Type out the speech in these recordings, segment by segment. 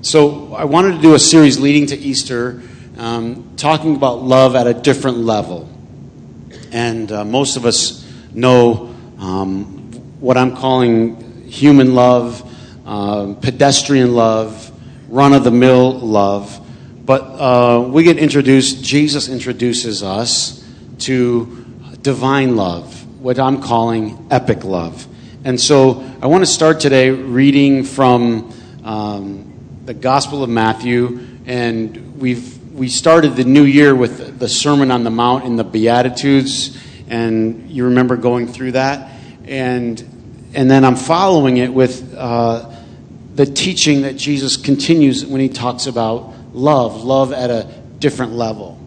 So I wanted to do a series leading to Easter, um, talking about love at a different level. And uh, most of us know um, what I'm calling human love, uh, pedestrian love, run of the mill love. But uh, we get introduced, Jesus introduces us to divine love, what I'm calling epic love. And so I want to start today reading from um, the Gospel of Matthew, and we've we started the new year with the Sermon on the Mount and the Beatitudes, and you remember going through that, and and then I'm following it with uh, the teaching that Jesus continues when he talks about love, love at a different level.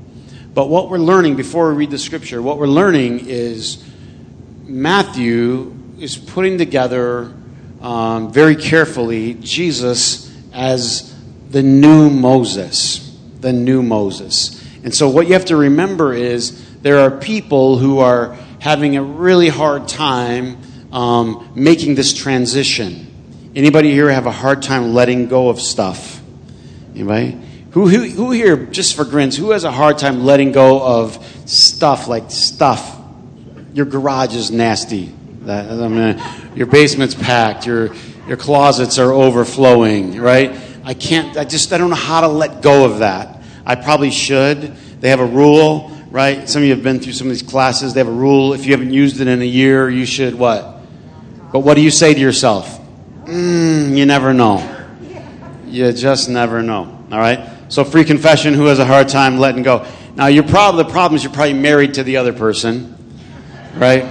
But what we're learning before we read the scripture, what we're learning is Matthew is putting together um, very carefully Jesus as the new Moses, the new Moses. And so, what you have to remember is there are people who are having a really hard time um, making this transition. Anybody here have a hard time letting go of stuff? Anybody? Who, who, who here, just for grins, who has a hard time letting go of stuff like stuff? Your garage is nasty. That, I mean, your basement's packed. Your, your closets are overflowing, right? I can't, I just, I don't know how to let go of that. I probably should. They have a rule, right? Some of you have been through some of these classes. They have a rule. If you haven't used it in a year, you should what? But what do you say to yourself? Mm, you never know. You just never know. All right? So, free confession who has a hard time letting go? Now, your problem, the problem is you're probably married to the other person, right?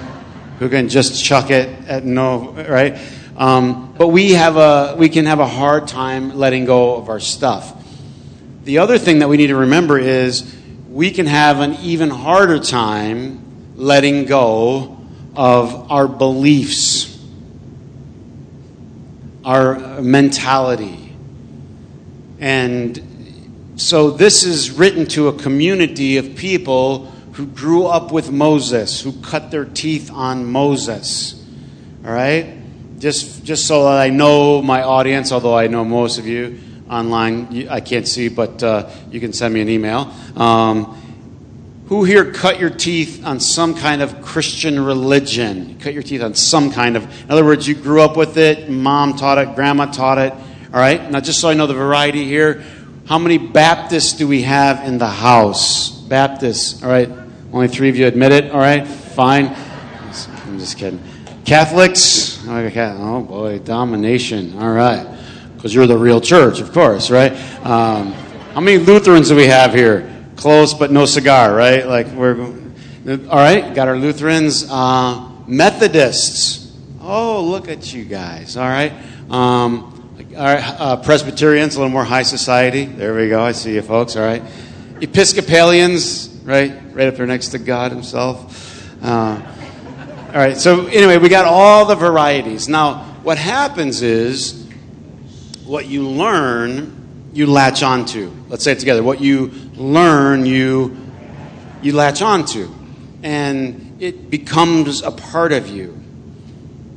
Who can just chuck it at no, right? Um, but we, have a, we can have a hard time letting go of our stuff. The other thing that we need to remember is we can have an even harder time letting go of our beliefs our mentality. And so this is written to a community of people who grew up with Moses, who cut their teeth on Moses. All right? Just, just so that I know my audience, although I know most of you online, I can't see, but uh, you can send me an email. Um, who here cut your teeth on some kind of Christian religion? Cut your teeth on some kind of, in other words, you grew up with it, mom taught it, grandma taught it. All right? Now, just so I know the variety here, how many Baptists do we have in the house? Baptists, all right? Only three of you admit it, all right? Fine. I'm just kidding. Catholics, oh boy, domination, all right. Because you're the real church, of course, right? Um, how many Lutherans do we have here? close but no cigar, right? Like we're all right. Got our Lutherans, uh, Methodists. Oh, look at you guys. All right. Um, all right, uh, Presbyterians, a little more high society. There we go. I see you folks. All right. Episcopalians, right, right up there next to God Himself. Uh, all right. So anyway, we got all the varieties. Now, what happens is what you learn you latch onto. Let's say it together. What you learn, you you latch onto, and it becomes a part of you.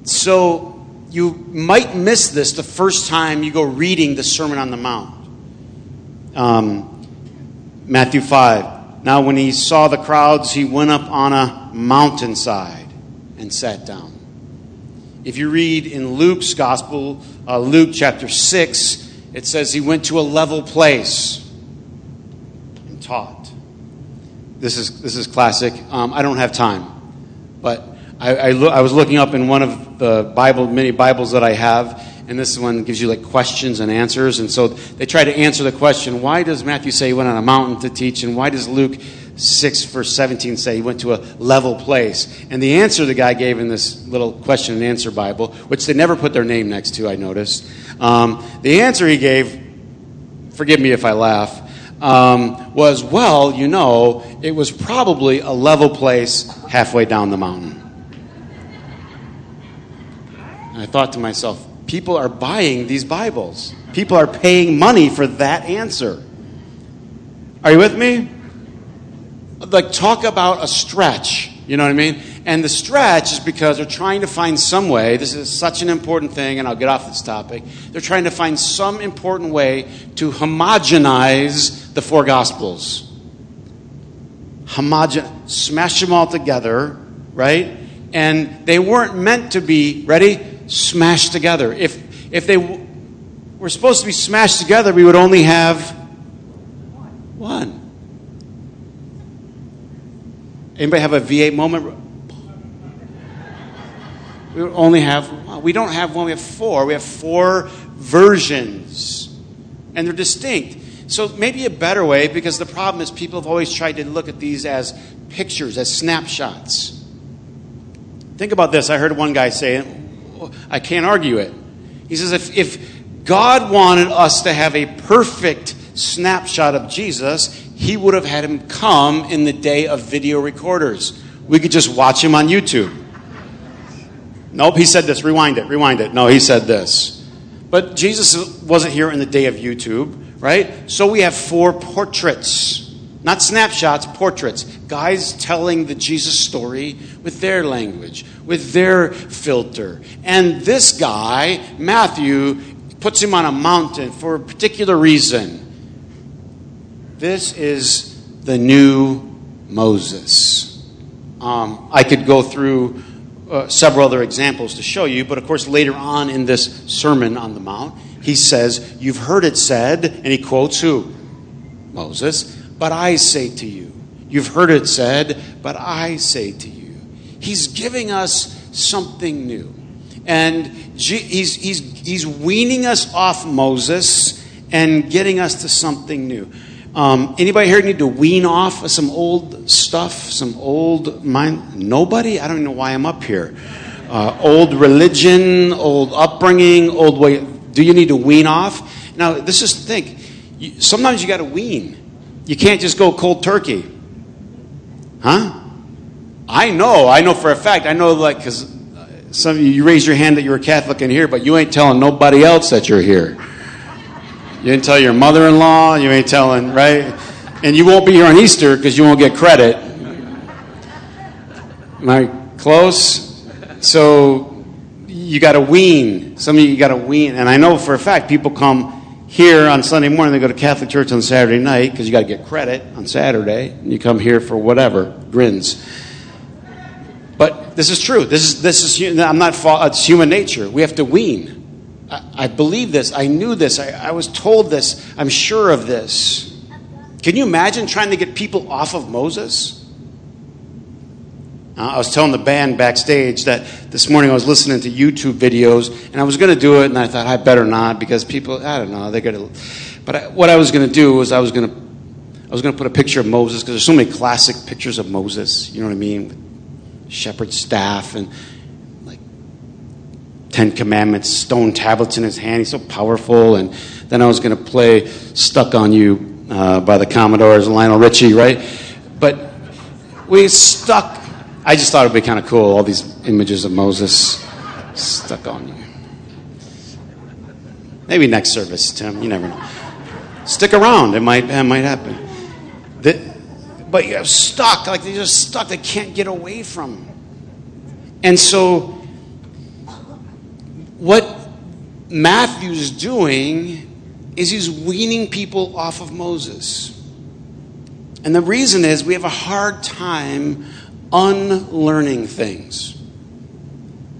So you might miss this the first time you go reading the Sermon on the Mount. Um, Matthew five. Now, when he saw the crowds, he went up on a mountainside and sat down. If you read in Luke's gospel, uh, Luke chapter 6, it says he went to a level place and taught. This is, this is classic. Um, I don't have time, but I, I, lo- I was looking up in one of the Bible, many Bibles that I have, and this one gives you like questions and answers. And so they try to answer the question why does Matthew say he went on a mountain to teach, and why does Luke 6, verse 17 say he went to a level place? And the answer the guy gave in this little question and answer Bible, which they never put their name next to, I noticed, um, the answer he gave, forgive me if I laugh, um, was well, you know, it was probably a level place halfway down the mountain. And I thought to myself, people are buying these Bibles. People are paying money for that answer. Are you with me? Like, talk about a stretch. You know what I mean? And the stretch is because they're trying to find some way, this is such an important thing, and I'll get off this topic. They're trying to find some important way to homogenize the four Gospels. Homogen, smash them all together, right? And they weren't meant to be, ready? Smashed together. If, if they w- were supposed to be smashed together, we would only have one. Anybody have a V8 moment? We only have, we don't have one, we have four. We have four versions, and they're distinct. So maybe a better way, because the problem is people have always tried to look at these as pictures, as snapshots. Think about this. I heard one guy say, I can't argue it. He says, if, if God wanted us to have a perfect snapshot of Jesus, he would have had him come in the day of video recorders. We could just watch him on YouTube. Nope, he said this. Rewind it, rewind it. No, he said this. But Jesus wasn't here in the day of YouTube, right? So we have four portraits. Not snapshots, portraits. Guys telling the Jesus story with their language, with their filter. And this guy, Matthew, puts him on a mountain for a particular reason. This is the new Moses. Um, I could go through uh, several other examples to show you, but of course, later on in this Sermon on the Mount, he says, You've heard it said, and he quotes who? Moses. But I say to you. You've heard it said, but I say to you. He's giving us something new. And he's, he's, he's weaning us off Moses and getting us to something new. Um, anybody here need to wean off some old stuff, some old mind? Nobody? I don't even know why I'm up here. Uh, old religion, old upbringing, old way. Do you need to wean off? Now, this is the thing. You, sometimes you got to wean. You can't just go cold turkey. Huh? I know. I know for a fact. I know, like, because some of you, you raised your hand that you're a Catholic in here, but you ain't telling nobody else that you're here. You ain't tell your mother in law, you ain't telling, right? And you won't be here on Easter because you won't get credit. Am I close? So you got to wean. Some of you got to wean. And I know for a fact people come here on Sunday morning, they go to Catholic church on Saturday night because you got to get credit on Saturday. And you come here for whatever, grins. But this is true. This is, this is, I'm not, it's human nature. We have to wean. I, believe this. I knew this. I, I was told this. I'm sure of this. Can you imagine trying to get people off of Moses? I was telling the band backstage that this morning I was listening to YouTube videos and I was going to do it and I thought I better not because people I don't know they're going to. But I, what I was going to do was I was going to I was going to put a picture of Moses because there's so many classic pictures of Moses. You know what I mean? Shepherd staff and Ten Commandments, stone tablets in his hand. He's so powerful. And then I was going to play Stuck on You uh, by the Commodores, Lionel Richie, right? But we stuck. I just thought it would be kind of cool, all these images of Moses stuck on you. Maybe next service, Tim. You never know. Stick around. It might, it might happen. The, but you're stuck. Like they're just stuck. They can't get away from. And so what Matthew's doing is he's weaning people off of Moses. And the reason is we have a hard time unlearning things.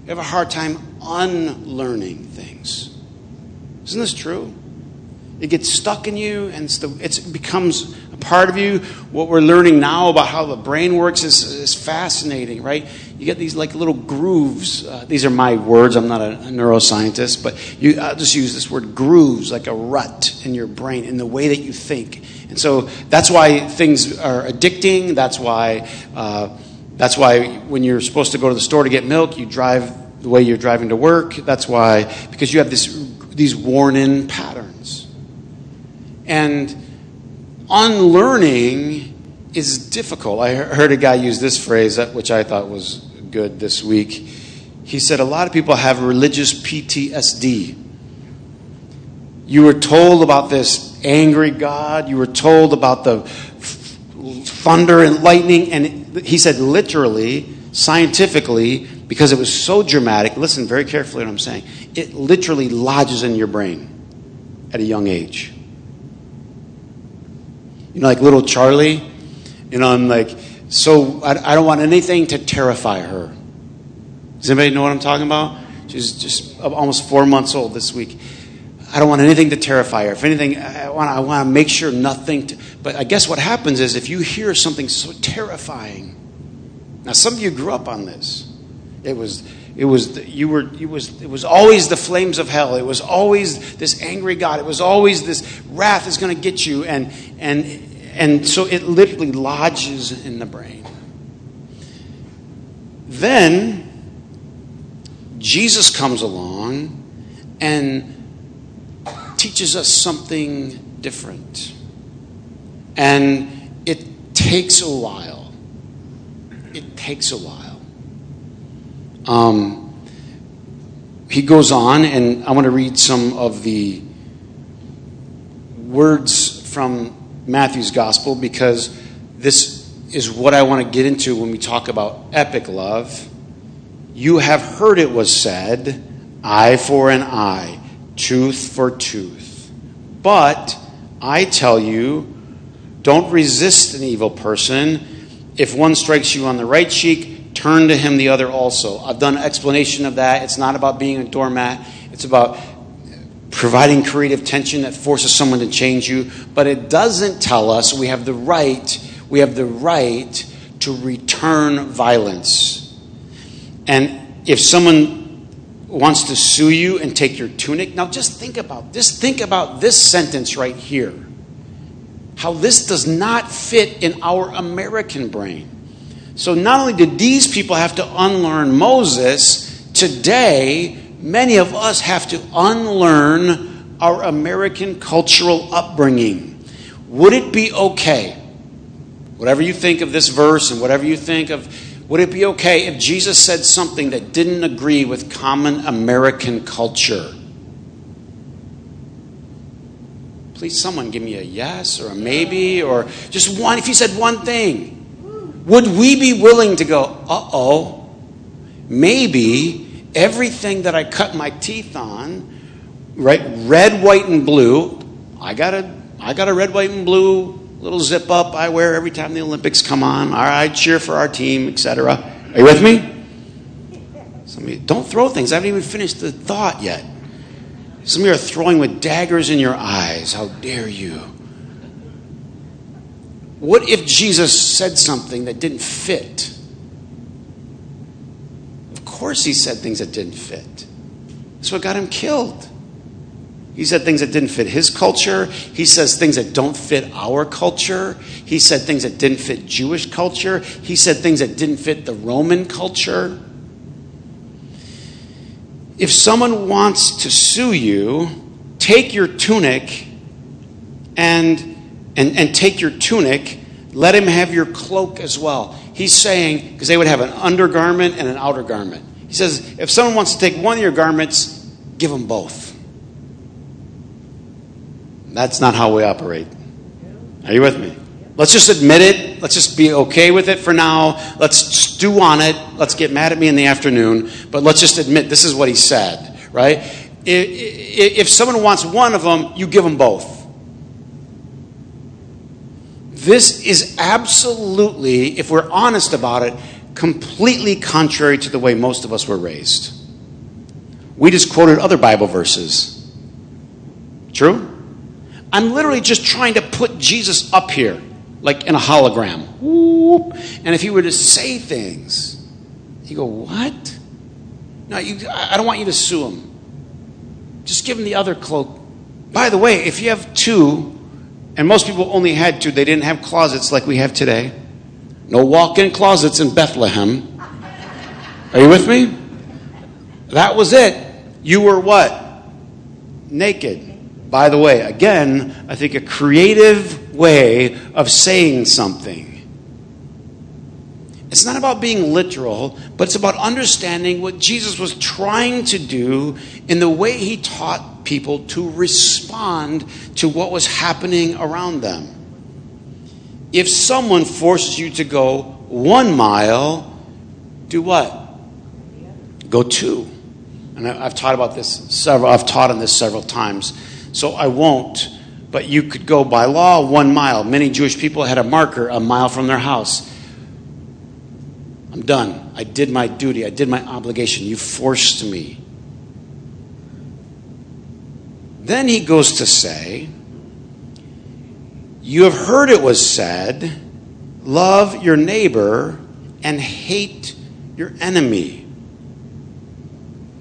We have a hard time unlearning things. Isn't this true? It gets stuck in you and it becomes a part of you. What we're learning now about how the brain works is, is fascinating, right? You get these like little grooves. Uh, these are my words. I'm not a, a neuroscientist, but you, I'll just use this word grooves, like a rut in your brain, in the way that you think. And so that's why things are addicting. That's why. Uh, that's why when you're supposed to go to the store to get milk, you drive the way you're driving to work. That's why because you have this these worn-in patterns. And unlearning is difficult. I heard a guy use this phrase, which I thought was good this week. He said, A lot of people have religious PTSD. You were told about this angry God, you were told about the thunder and lightning, and he said, literally, scientifically, because it was so dramatic, listen very carefully what I'm saying, it literally lodges in your brain at a young age. You know, like little Charlie, you know, I'm like, so I, I don't want anything to terrify her. Does anybody know what I'm talking about? She's just almost four months old this week. I don't want anything to terrify her. If anything, I want, I want to make sure nothing. To, but I guess what happens is if you hear something so terrifying. Now, some of you grew up on this. It was, it was, you were, it was, it was always the flames of hell. It was always this angry God. It was always this wrath is going to get you, and and and so it literally lodges in the brain. Then Jesus comes along and teaches us something different. And it takes a while. It takes a while. Um, he goes on, and I want to read some of the words from Matthew's gospel because this is what I want to get into when we talk about epic love. You have heard it was said, eye for an eye, tooth for tooth. But I tell you, don't resist an evil person. If one strikes you on the right cheek, turn to him the other also. I've done an explanation of that. It's not about being a doormat, it's about providing creative tension that forces someone to change you, but it doesn't tell us we have the right, we have the right to return violence. And if someone wants to sue you and take your tunic, now just think about this. Think about this sentence right here. How this does not fit in our American brain. So not only did these people have to unlearn Moses, today many of us have to unlearn our American cultural upbringing. Would it be okay, whatever you think of this verse and whatever you think of, would it be okay if Jesus said something that didn't agree with common American culture? Please, someone give me a yes or a maybe or just one. If you said one thing, would we be willing to go, uh oh, maybe everything that I cut my teeth on, right, red, white, and blue, I got a, I got a red, white, and blue little zip up I wear every time the Olympics come on. All right, cheer for our team, etc. Are you with me? Some of you, don't throw things. I haven't even finished the thought yet. Some of you are throwing with daggers in your eyes. How dare you? What if Jesus said something that didn't fit? Course, he said things that didn't fit. That's what got him killed. He said things that didn't fit his culture. He says things that don't fit our culture. He said things that didn't fit Jewish culture. He said things that didn't fit the Roman culture. If someone wants to sue you, take your tunic and, and, and take your tunic, let him have your cloak as well. He's saying, because they would have an undergarment and an outer garment. He says, if someone wants to take one of your garments, give them both. That's not how we operate. Are you with me? Let's just admit it. Let's just be okay with it for now. Let's stew on it. Let's get mad at me in the afternoon. But let's just admit this is what he said, right? If someone wants one of them, you give them both. This is absolutely, if we're honest about it, completely contrary to the way most of us were raised. We just quoted other Bible verses. True? I'm literally just trying to put Jesus up here, like in a hologram. And if he were to say things, you go, What? No, you, I don't want you to sue him. Just give him the other cloak. By the way, if you have two and most people only had two. They didn't have closets like we have today. No walk in closets in Bethlehem. Are you with me? That was it. You were what? Naked. By the way, again, I think a creative way of saying something. It's not about being literal, but it's about understanding what Jesus was trying to do in the way he taught people to respond to what was happening around them. If someone forces you to go one mile, do what? Go two. And I've taught about this several. I've taught on this several times, so I won't. But you could go by law one mile. Many Jewish people had a marker a mile from their house. I'm done. I did my duty. I did my obligation. You forced me. Then he goes to say, You have heard it was said, love your neighbor and hate your enemy.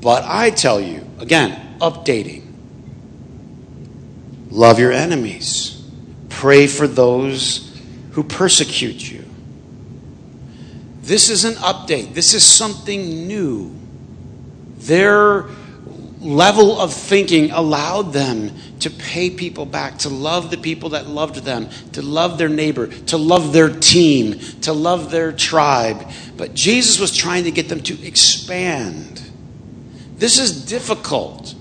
But I tell you, again, updating, love your enemies, pray for those who persecute you. This is an update, this is something new. Their level of thinking allowed them to pay people back, to love the people that loved them, to love their neighbor, to love their team, to love their tribe. But Jesus was trying to get them to expand. This is difficult.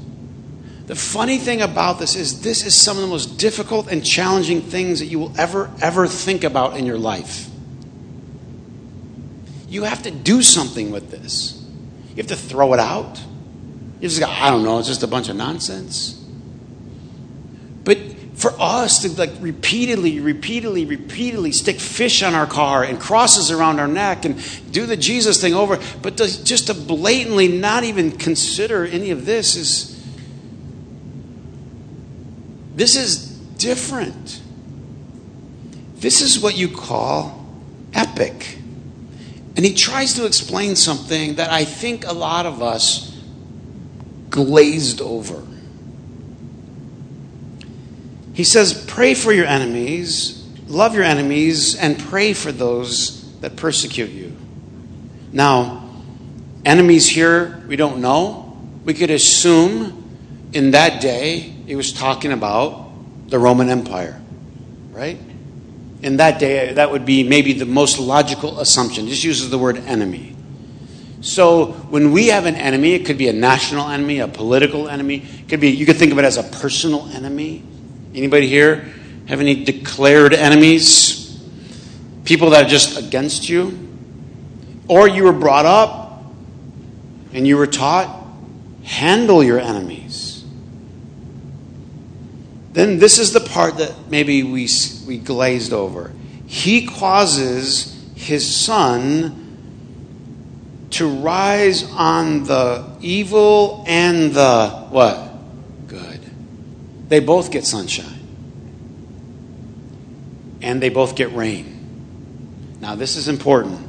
The funny thing about this is, this is some of the most difficult and challenging things that you will ever, ever think about in your life. You have to do something with this. You have to throw it out. You just go, I don't know, it's just a bunch of nonsense. But for us to like repeatedly, repeatedly, repeatedly stick fish on our car and crosses around our neck and do the Jesus thing over, but to, just to blatantly not even consider any of this is this is different. This is what you call epic. And he tries to explain something that I think a lot of us glazed over. He says, Pray for your enemies, love your enemies, and pray for those that persecute you. Now, enemies here, we don't know. We could assume in that day he was talking about the Roman Empire, right? In that day, that would be maybe the most logical assumption. Just uses the word enemy. So when we have an enemy, it could be a national enemy, a political enemy. It could be you could think of it as a personal enemy. Anybody here have any declared enemies? People that are just against you? Or you were brought up and you were taught handle your enemies. Then this is the part that maybe we we glazed over. He causes his sun to rise on the evil and the what? Good. They both get sunshine. And they both get rain. Now, this is important.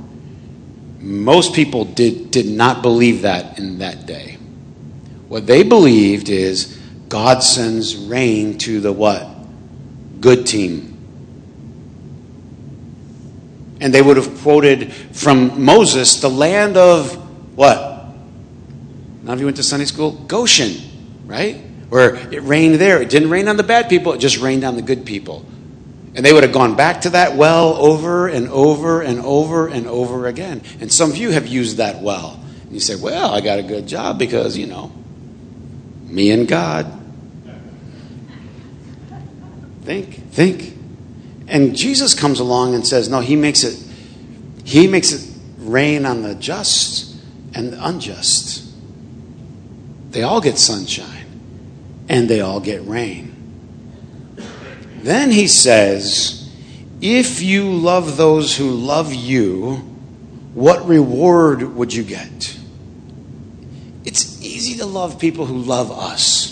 Most people did, did not believe that in that day. What they believed is God sends rain to the what? Good team and they would have quoted from Moses the land of what? None of you went to Sunday school? Goshen, right? Where it rained there. It didn't rain on the bad people, it just rained on the good people. And they would have gone back to that well over and over and over and over again. And some of you have used that well. And you say, well, I got a good job because, you know, me and God. Think, think. And Jesus comes along and says, no, he makes it he makes it rain on the just and the unjust. They all get sunshine and they all get rain. Then he says, if you love those who love you, what reward would you get? It's easy to love people who love us.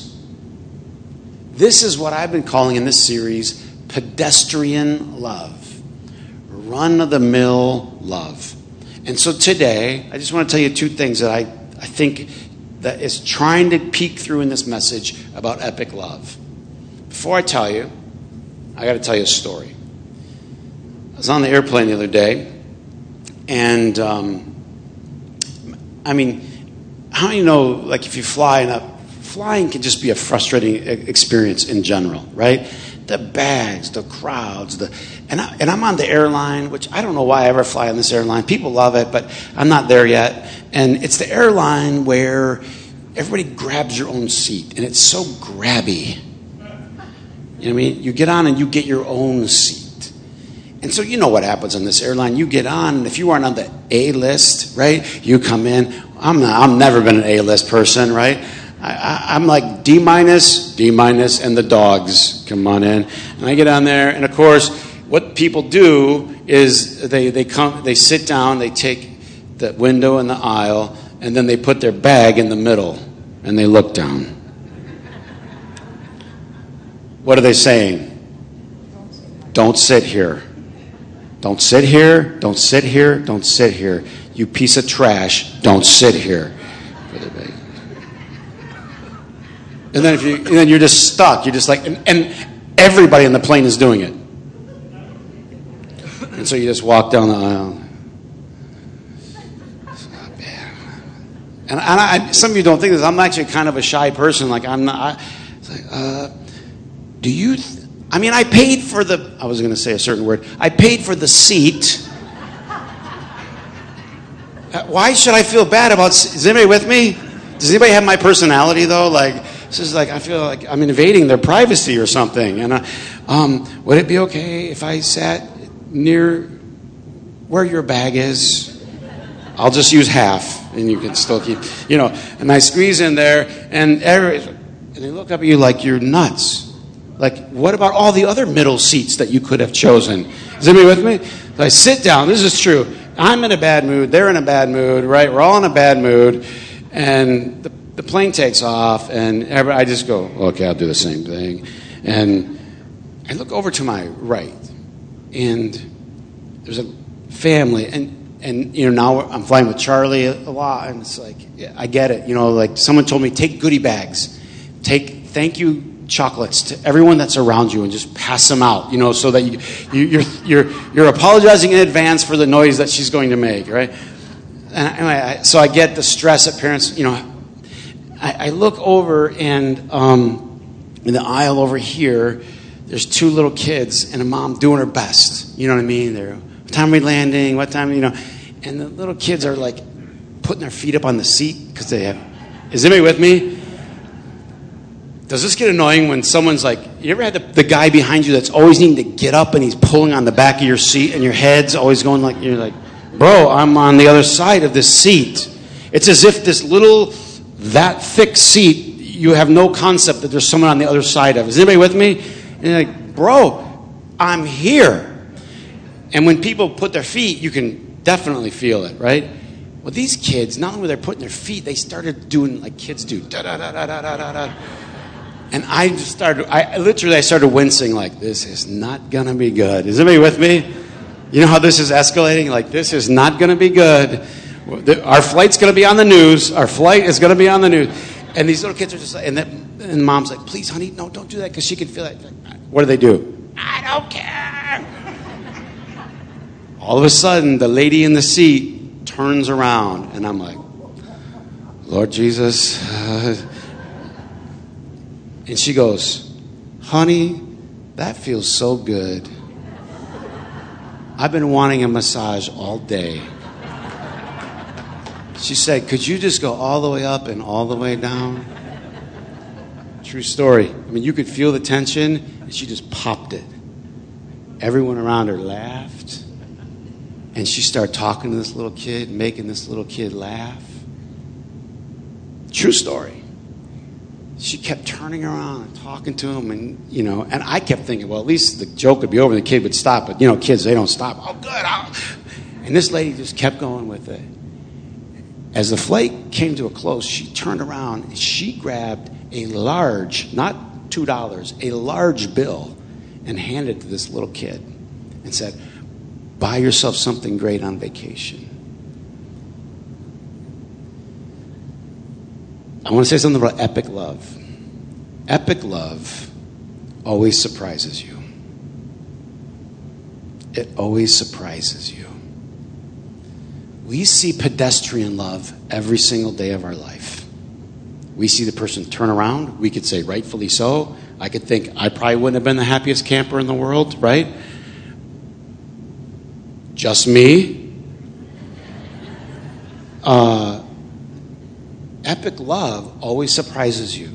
This is what I've been calling in this series pedestrian love. Run of the mill love. And so today, I just want to tell you two things that I, I think that is trying to peek through in this message about epic love. Before I tell you, I got to tell you a story. I was on the airplane the other day, and um, I mean, how do you know, like, if you fly and up, flying can just be a frustrating experience in general, right? the bags, the crowds, the and, I, and I'm on the airline, which I don't know why I ever fly on this airline. People love it, but I'm not there yet. And it's the airline where everybody grabs your own seat, and it's so grabby. You know what I mean? You get on and you get your own seat. And so you know what happens on this airline. You get on, and if you aren't on the A list, right? You come in. I'm not, I've never been an A list person, right? I, am like D minus, D minus, and the dogs come on in. And I get on there, and of course, what people do is they, they come, they sit down, they take the window and the aisle, and then they put their bag in the middle, and they look down. What are they saying? Don't sit here. Don't sit here. Don't sit here. Don't sit here. You piece of trash. Don't sit here. And then if you, and then you're just stuck. You're just like, and, and everybody in the plane is doing it. And so you just walk down the aisle. It's not bad. And, and I, some of you don't think this. I'm actually kind of a shy person. Like I'm not. I, like, uh, do you? Th- I mean, I paid for the. I was going to say a certain word. I paid for the seat. Uh, why should I feel bad about? Is anybody with me? Does anybody have my personality though? Like this is like I feel like I'm invading their privacy or something. And uh, um, would it be okay if I sat near where your bag is? I'll just use half, and you can still keep, you know. And I squeeze in there, and every, and they look up at you like you're nuts. Like, what about all the other middle seats that you could have chosen? Is anybody with me? So I sit down. This is true. I'm in a bad mood. They're in a bad mood, right? We're all in a bad mood. And the the plane takes off, and I just go, okay, I'll do the same thing. And I look over to my right, and there's a family, and and you know now I'm flying with Charlie a lot, and it's like I get it. You know, like someone told me, take goodie bags, take thank you chocolates to everyone that's around you, and just pass them out. You know, so that you, you you're you're you're apologizing in advance for the noise that she's going to make, right? And anyway, so I get the stress that parents, you know, I, I look over and um, in the aisle over here, there's two little kids and a mom doing her best. You know what I mean? They're, what time are we landing? What time, you know? And the little kids are like putting their feet up on the seat because they have. Is anybody with me? Does this get annoying when someone's like, you ever had the, the guy behind you that's always needing to get up and he's pulling on the back of your seat and your head's always going like, you're like, bro, I'm on the other side of this seat. It's as if this little that thick seat, you have no concept that there's someone on the other side of. Is anybody with me? And you're like, bro, I'm here. And when people put their feet, you can definitely feel it, right? Well, these kids, not only were they putting their feet, they started doing like kids do, da da da da da da da. And I just started, I literally, I started wincing like, this is not gonna be good. Is anybody with me? You know how this is escalating? Like, this is not gonna be good. Our flight's going to be on the news. Our flight is going to be on the news. And these little kids are just like, and, and mom's like, please, honey, no, don't do that because she can feel it. What do they do? I don't care. All of a sudden, the lady in the seat turns around, and I'm like, Lord Jesus. And she goes, honey, that feels so good. I've been wanting a massage all day. She said, Could you just go all the way up and all the way down? True story. I mean, you could feel the tension, and she just popped it. Everyone around her laughed, and she started talking to this little kid, making this little kid laugh. True story. She kept turning around and talking to him, and you know, and I kept thinking, well, at least the joke would be over, and the kid would stop. But you know, kids they don't stop. Oh, good. I'll... And this lady just kept going with it. As the flight came to a close, she turned around and she grabbed a large, not $2, a large bill and handed it to this little kid and said, Buy yourself something great on vacation. I want to say something about epic love. Epic love always surprises you. It always surprises you. We see pedestrian love every single day of our life. We see the person turn around. We could say, rightfully so. I could think, I probably wouldn't have been the happiest camper in the world, right? Just me. Uh, epic love always surprises you.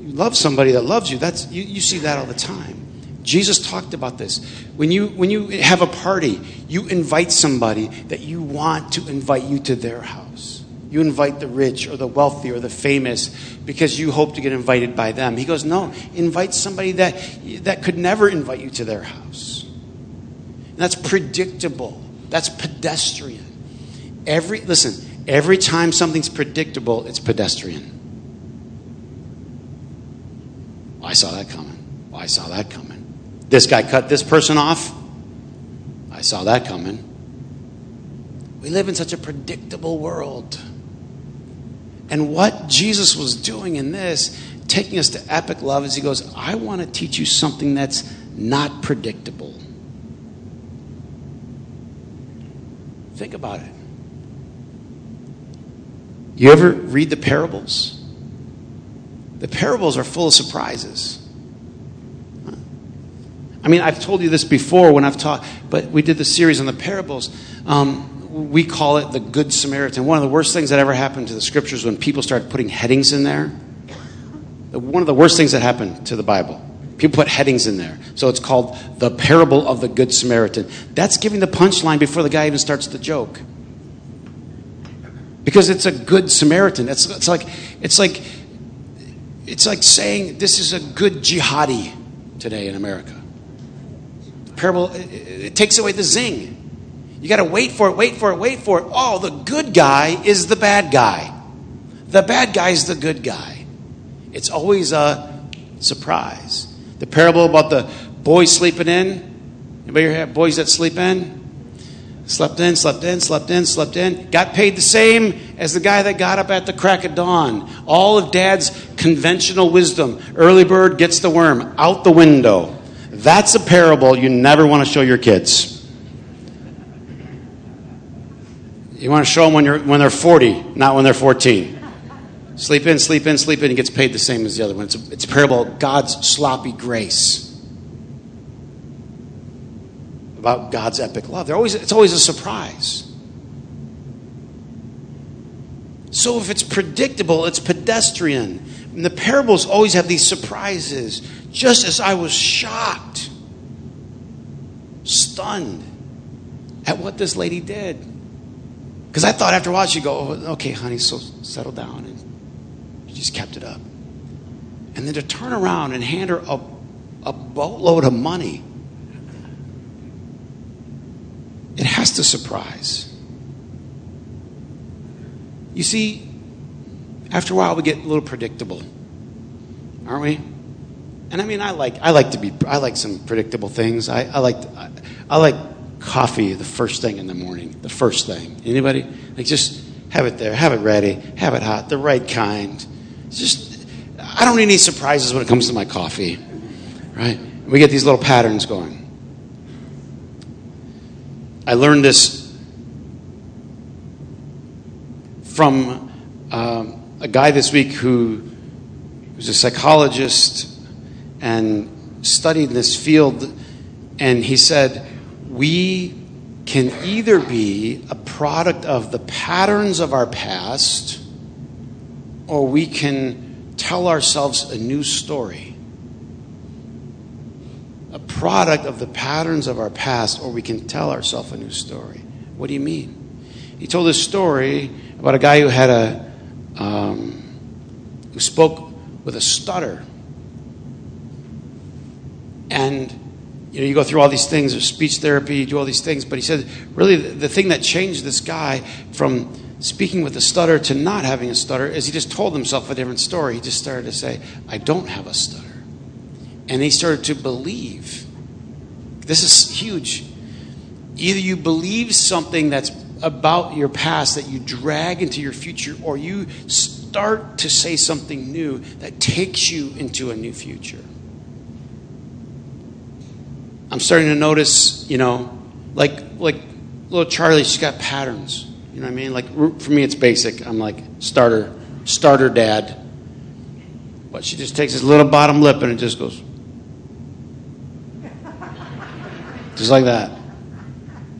You love somebody that loves you. That's you, you see that all the time. Jesus talked about this. When you, when you have a party, you invite somebody that you want to invite you to their house. You invite the rich or the wealthy or the famous because you hope to get invited by them. He goes, No, invite somebody that, that could never invite you to their house. And that's predictable, that's pedestrian. Every, listen, every time something's predictable, it's pedestrian. I saw that coming. I saw that coming. This guy cut this person off. I saw that coming. We live in such a predictable world. And what Jesus was doing in this, taking us to epic love, is he goes, I want to teach you something that's not predictable. Think about it. You ever read the parables? The parables are full of surprises. I mean, I've told you this before when I've taught, but we did the series on the parables. Um, we call it the Good Samaritan. One of the worst things that ever happened to the scriptures when people started putting headings in there. One of the worst things that happened to the Bible. People put headings in there. So it's called the parable of the Good Samaritan. That's giving the punchline before the guy even starts the joke. Because it's a good Samaritan. It's, it's like it's like it's like saying this is a good jihadi today in America parable, it, takes away the zing. You got to wait for it, wait for it, wait for it. Oh, the good guy is the bad guy. The bad guy is the good guy. It's always a surprise. The parable about the boys sleeping in. Anybody have boys that sleep in? Slept in, slept in, slept in, slept in. Got paid the same as the guy that got up at the crack of dawn. All of dad's conventional wisdom. Early bird gets the worm out the window. That's a parable you never want to show your kids. You want to show them when, you're, when they're 40, not when they're 14. Sleep in, sleep in, sleep in, and gets paid the same as the other one. It's a, it's a parable of God's sloppy grace. About God's epic love. They're always, it's always a surprise. So if it's predictable, it's pedestrian. And the parables always have these surprises. Just as I was shocked, stunned at what this lady did. Because I thought after a while she'd go, oh, okay, honey, so settle down. And she just kept it up. And then to turn around and hand her a, a boatload of money, it has to surprise. You see, after a while we get a little predictable, aren't we? And I mean, I like I like to be I like some predictable things. I, I like I, I like coffee the first thing in the morning. The first thing. Anybody? Like just have it there, have it ready, have it hot, the right kind. Just I don't need any surprises when it comes to my coffee, right? We get these little patterns going. I learned this from um, a guy this week who was a psychologist and studied this field, and he said, We can either be a product of the patterns of our past, or we can tell ourselves a new story. A product of the patterns of our past, or we can tell ourselves a new story. What do you mean? He told this story about a guy who had a um, who spoke with a stutter. And you know, you go through all these things, there's speech therapy, you do all these things, but he said, really, the, the thing that changed this guy from speaking with a stutter to not having a stutter is he just told himself a different story. He just started to say, I don't have a stutter. And he started to believe. This is huge. Either you believe something that's about your past that you drag into your future, or you start to say something new that takes you into a new future. I'm starting to notice, you know, like like little Charlie, she's got patterns. You know what I mean? Like for me, it's basic. I'm like starter, starter dad. But she just takes his little bottom lip and it just goes, just like that.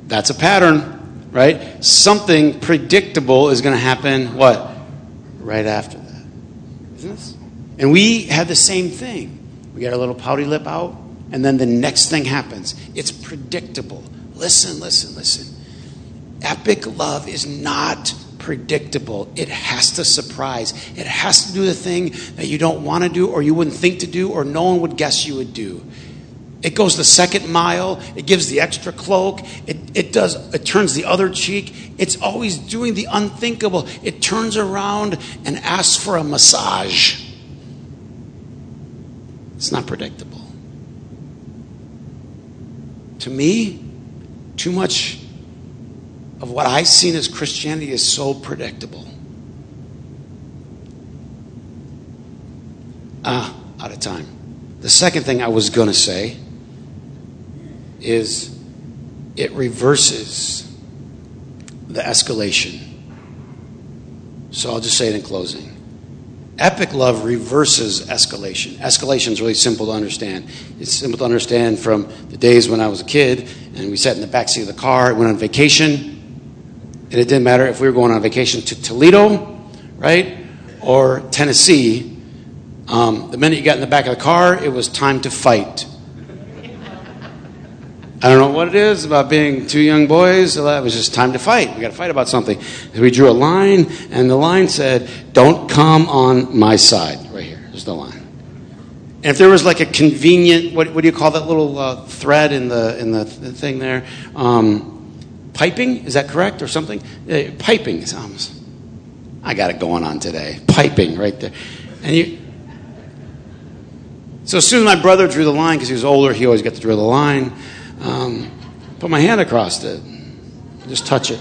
That's a pattern right? Something predictable is going to happen, what? Right after that. Isn't this? And we have the same thing. We got our little pouty lip out, and then the next thing happens. It's predictable. Listen, listen, listen. Epic love is not predictable. It has to surprise. It has to do the thing that you don't want to do or you wouldn't think to do or no one would guess you would do. It goes the second mile. It gives the extra cloak. It, it does, it turns the other cheek. It's always doing the unthinkable. It turns around and asks for a massage. It's not predictable. To me, too much of what I've seen as Christianity is so predictable. Ah, out of time. The second thing I was going to say is it reverses the escalation. So I'll just say it in closing. Epic love reverses escalation. Escalation is really simple to understand. It's simple to understand from the days when I was a kid and we sat in the backseat of the car, went on vacation, and it didn't matter if we were going on vacation to Toledo, right, or Tennessee. Um, the minute you got in the back of the car, it was time to fight. I don't know what it is about being two young boys. It was just time to fight. We got to fight about something. We drew a line, and the line said, "Don't come on my side." Right here is the line. And if there was like a convenient, what, what do you call that little uh, thread in the in the, the thing there? Um, piping, is that correct, or something? Uh, piping sounds. I got it going on today. Piping right there, and you. So as soon as my brother drew the line, because he was older, he always got to draw the line. Um, put my hand across it, just touch it.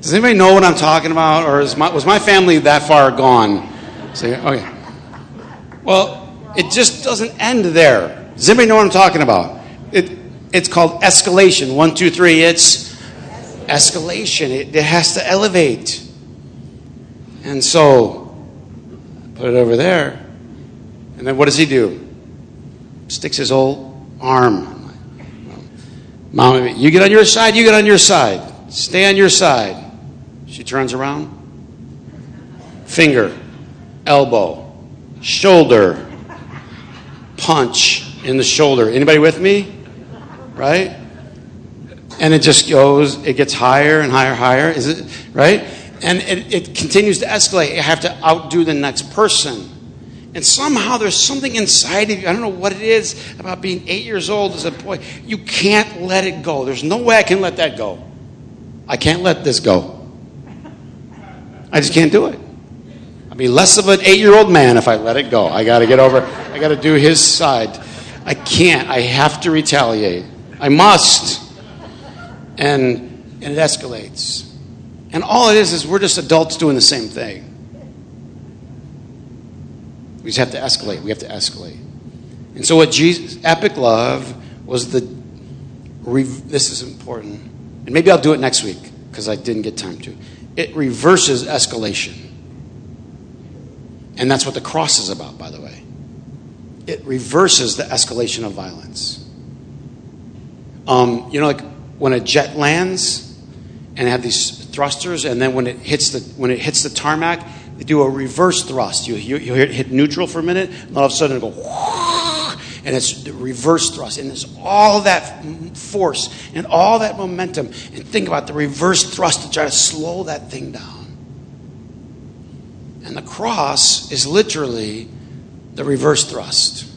Does anybody know what I'm talking about, or my, was my family that far gone? Say, okay. Well, it just doesn't end there. Does anybody know what I'm talking about? It, it's called escalation. One, two, three. It's escalation. It, it has to elevate. And so, put it over there. And then what does he do? Sticks his old arm. Mom, you get on your side, you get on your side. Stay on your side. She turns around. Finger, elbow, shoulder, punch in the shoulder. Anybody with me? Right? And it just goes, it gets higher and higher, higher. Is it right? And it, it continues to escalate. You have to outdo the next person. And somehow there's something inside of you. I don't know what it is about being eight years old as a boy. You can't let it go. There's no way I can let that go. I can't let this go. I just can't do it. I'd be less of an eight year old man if I let it go. I got to get over, I got to do his side. I can't. I have to retaliate. I must. And, and it escalates. And all it is is we're just adults doing the same thing. We just have to escalate. We have to escalate. And so, what Jesus, epic love was the. This is important. And maybe I'll do it next week because I didn't get time to. It reverses escalation. And that's what the cross is about, by the way it reverses the escalation of violence. Um, you know, like when a jet lands and have these thrusters, and then when it hits the when it hits the tarmac, do a reverse thrust. You you, you hit neutral for a minute, and all of a sudden go, and it's the reverse thrust, and it's all that force and all that momentum. And think about the reverse thrust to try to slow that thing down. And the cross is literally the reverse thrust.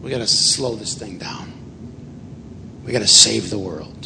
We got to slow this thing down. We got to save the world.